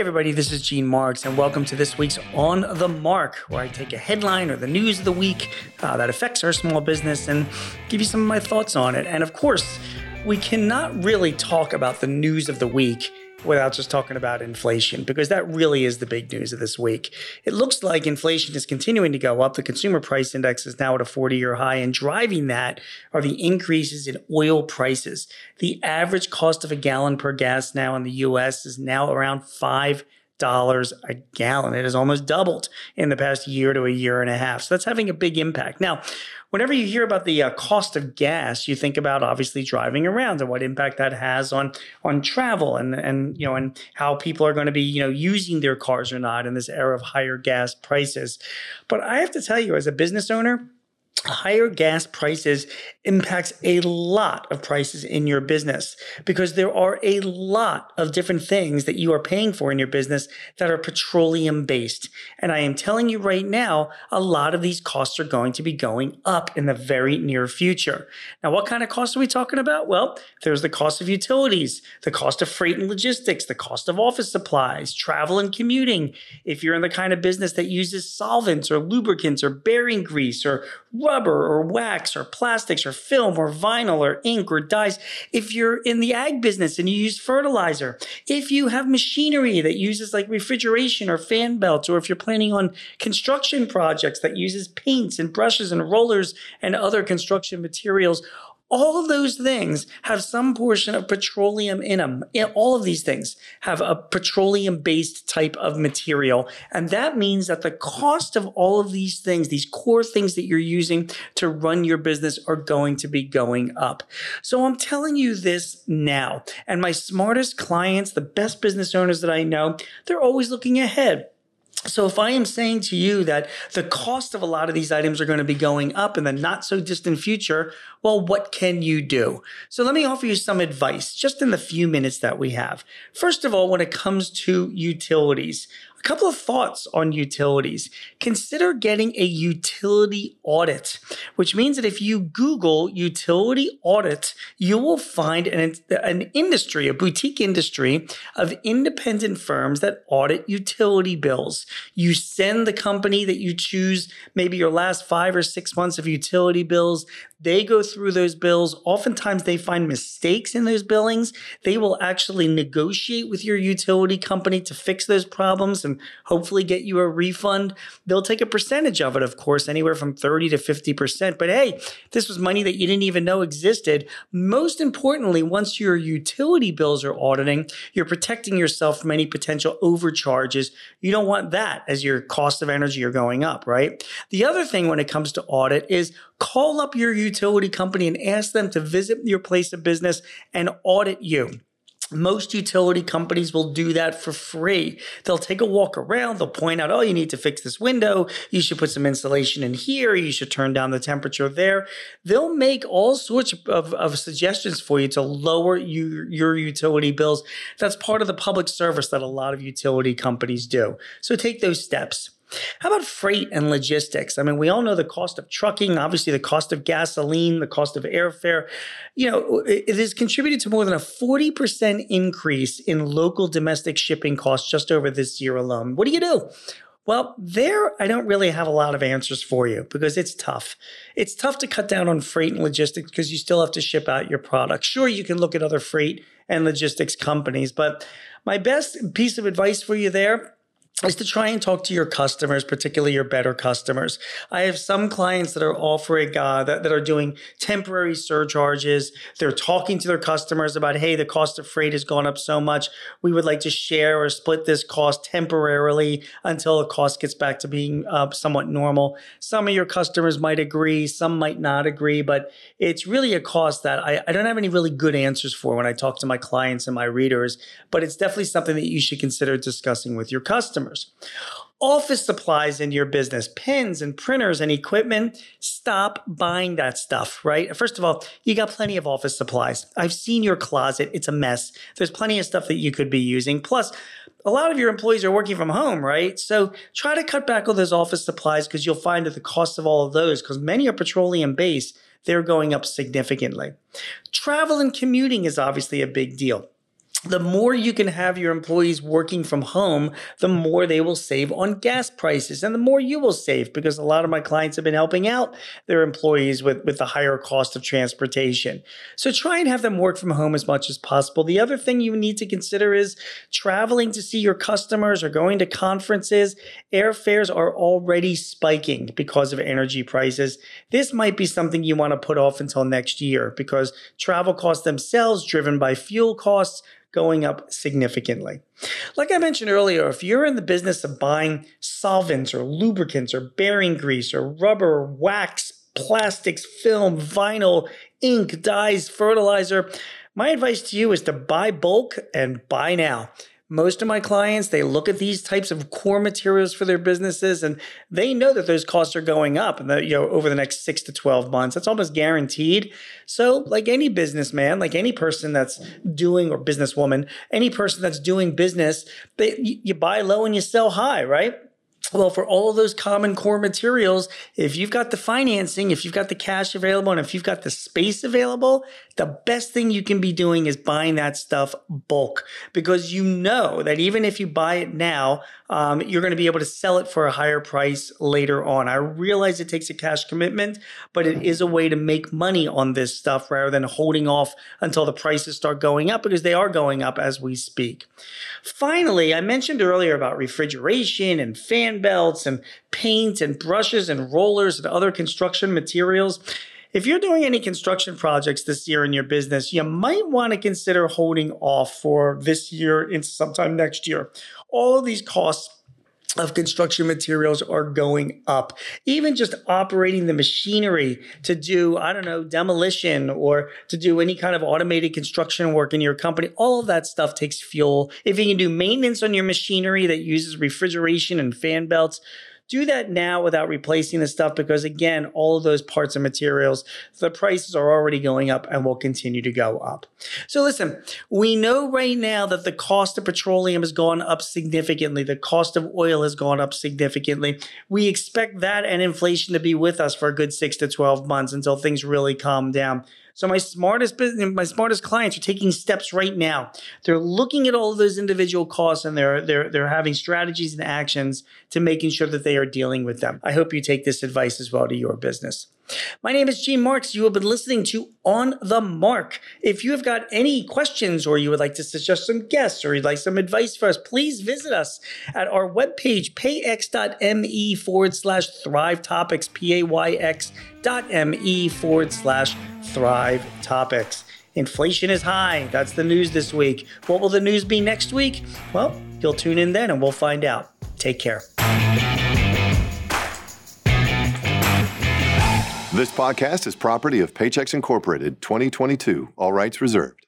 everybody, this is Gene Marks, and welcome to this week's On the Mark, where I take a headline or the news of the week uh, that affects our small business and give you some of my thoughts on it. And of course, we cannot really talk about the news of the week without just talking about inflation, because that really is the big news of this week. It looks like inflation is continuing to go up. The consumer price index is now at a 40 year high, and driving that are the increases in oil prices. The average cost of a gallon per gas now in the US is now around five dollars a gallon. It has almost doubled in the past year to a year and a half. So that's having a big impact. Now, whenever you hear about the uh, cost of gas, you think about obviously driving around and what impact that has on on travel and and you know and how people are going to be you know using their cars or not in this era of higher gas prices. But I have to tell you, as a business owner higher gas prices impacts a lot of prices in your business because there are a lot of different things that you are paying for in your business that are petroleum based. And i am telling you right now a lot of these costs are going to be going up in the very near future. Now what kind of costs are we talking about? Well there's the cost of utilities the cost of freight and logistics the cost of office supplies travel and commuting. If you're in the kind of business that uses solvents or lubricants or bearing grease or rubber or wax or plastics or film or vinyl or ink or dyes. If you're in the ag business and you use fertilizer, if you have machinery that uses like refrigeration or fan belts, or if you're planning on construction projects that uses paints and brushes and rollers and other construction materials, all of those things have some portion of petroleum in them. All of these things have a petroleum based type of material. And that means that the cost of all of these things, these core things that you're using to run your business, are going to be going up. So I'm telling you this now. And my smartest clients, the best business owners that I know, they're always looking ahead. So if I am saying to you that the cost of a lot of these items are going to be going up in the not so distant future, well, what can you do? So let me offer you some advice just in the few minutes that we have. First of all, when it comes to utilities, a couple of thoughts on utilities. Consider getting a utility audit, which means that if you Google utility audit, you will find an, an industry, a boutique industry of independent firms that audit utility bills. You send the company that you choose maybe your last five or six months of utility bills. They go through those bills. Oftentimes, they find mistakes in those billings. They will actually negotiate with your utility company to fix those problems and hopefully get you a refund. They'll take a percentage of it, of course, anywhere from 30 to 50%. But hey, this was money that you didn't even know existed. Most importantly, once your utility bills are auditing, you're protecting yourself from any potential overcharges. You don't want that as your cost of energy are going up, right? The other thing when it comes to audit is call up your utility company and ask them to visit your place of business and audit you. Most utility companies will do that for free. They'll take a walk around. They'll point out, oh, you need to fix this window. You should put some insulation in here. You should turn down the temperature there. They'll make all sorts of, of suggestions for you to lower your, your utility bills. That's part of the public service that a lot of utility companies do. So take those steps. How about freight and logistics? I mean, we all know the cost of trucking, obviously the cost of gasoline, the cost of airfare. You know, it has contributed to more than a 40% increase in local domestic shipping costs just over this year alone. What do you do? Well, there, I don't really have a lot of answers for you because it's tough. It's tough to cut down on freight and logistics because you still have to ship out your product. Sure, you can look at other freight and logistics companies, but my best piece of advice for you there is to try and talk to your customers, particularly your better customers. I have some clients that are offering uh, that, that are doing temporary surcharges. They're talking to their customers about, hey, the cost of freight has gone up so much. We would like to share or split this cost temporarily until the cost gets back to being uh, somewhat normal. Some of your customers might agree, some might not agree, but it's really a cost that I, I don't have any really good answers for when I talk to my clients and my readers, but it's definitely something that you should consider discussing with your customers customers. Office supplies in your business, pens and printers and equipment, stop buying that stuff, right? First of all, you got plenty of office supplies. I've seen your closet, it's a mess. There's plenty of stuff that you could be using. Plus, a lot of your employees are working from home, right? So try to cut back on those office supplies because you'll find that the cost of all of those, because many are petroleum based, they're going up significantly. Travel and commuting is obviously a big deal the more you can have your employees working from home, the more they will save on gas prices and the more you will save because a lot of my clients have been helping out their employees with, with the higher cost of transportation. So try and have them work from home as much as possible. The other thing you need to consider is traveling to see your customers or going to conferences. Airfares are already spiking because of energy prices. This might be something you want to put off until next year because travel costs themselves, driven by fuel costs, going up significantly. Like I mentioned earlier, if you're in the business of buying solvents or lubricants or bearing grease or rubber, wax, plastics, film, vinyl, ink, dyes, fertilizer, my advice to you is to buy bulk and buy now most of my clients they look at these types of core materials for their businesses and they know that those costs are going up and that you know over the next 6 to 12 months. That's almost guaranteed. So like any businessman like any person that's doing or businesswoman any person that's doing business they you buy low and you sell high right well, for all those common core materials, if you've got the financing, if you've got the cash available, and if you've got the space available, the best thing you can be doing is buying that stuff bulk because you know that even if you buy it now, um, you're going to be able to sell it for a higher price later on. I realize it takes a cash commitment, but it is a way to make money on this stuff rather than holding off until the prices start going up because they are going up as we speak. Finally, I mentioned earlier about refrigeration and fan belts and paint and brushes and rollers and other construction materials. If you're doing any construction projects this year in your business, you might want to consider holding off for this year into sometime next year. All of these costs of construction materials are going up. Even just operating the machinery to do, I don't know, demolition or to do any kind of automated construction work in your company, all of that stuff takes fuel. If you can do maintenance on your machinery that uses refrigeration and fan belts, do that now without replacing the stuff because again all of those parts and materials the prices are already going up and will continue to go up. So listen we know right now that the cost of petroleum has gone up significantly. The cost of oil has gone up significantly. We expect that and inflation to be with us for a good 6 to 12 months until things really calm down so my smartest my smartest clients are taking steps right now. They're looking at all of those individual costs and they're they're they're having strategies and actions to making sure that they are dealing with them. I hope you take this advice as well to your business. My name is Gene Marks. You have been listening to On the Mark. If you have got any questions or you would like to suggest some guests or you'd like some advice for us, please visit us at our webpage, payx.me forward slash thrive topics, P A Y X dot me forward slash thrive topics. Inflation is high. That's the news this week. What will the news be next week? Well, you'll tune in then and we'll find out. Take care. This podcast is property of Paychex Incorporated 2022, all rights reserved.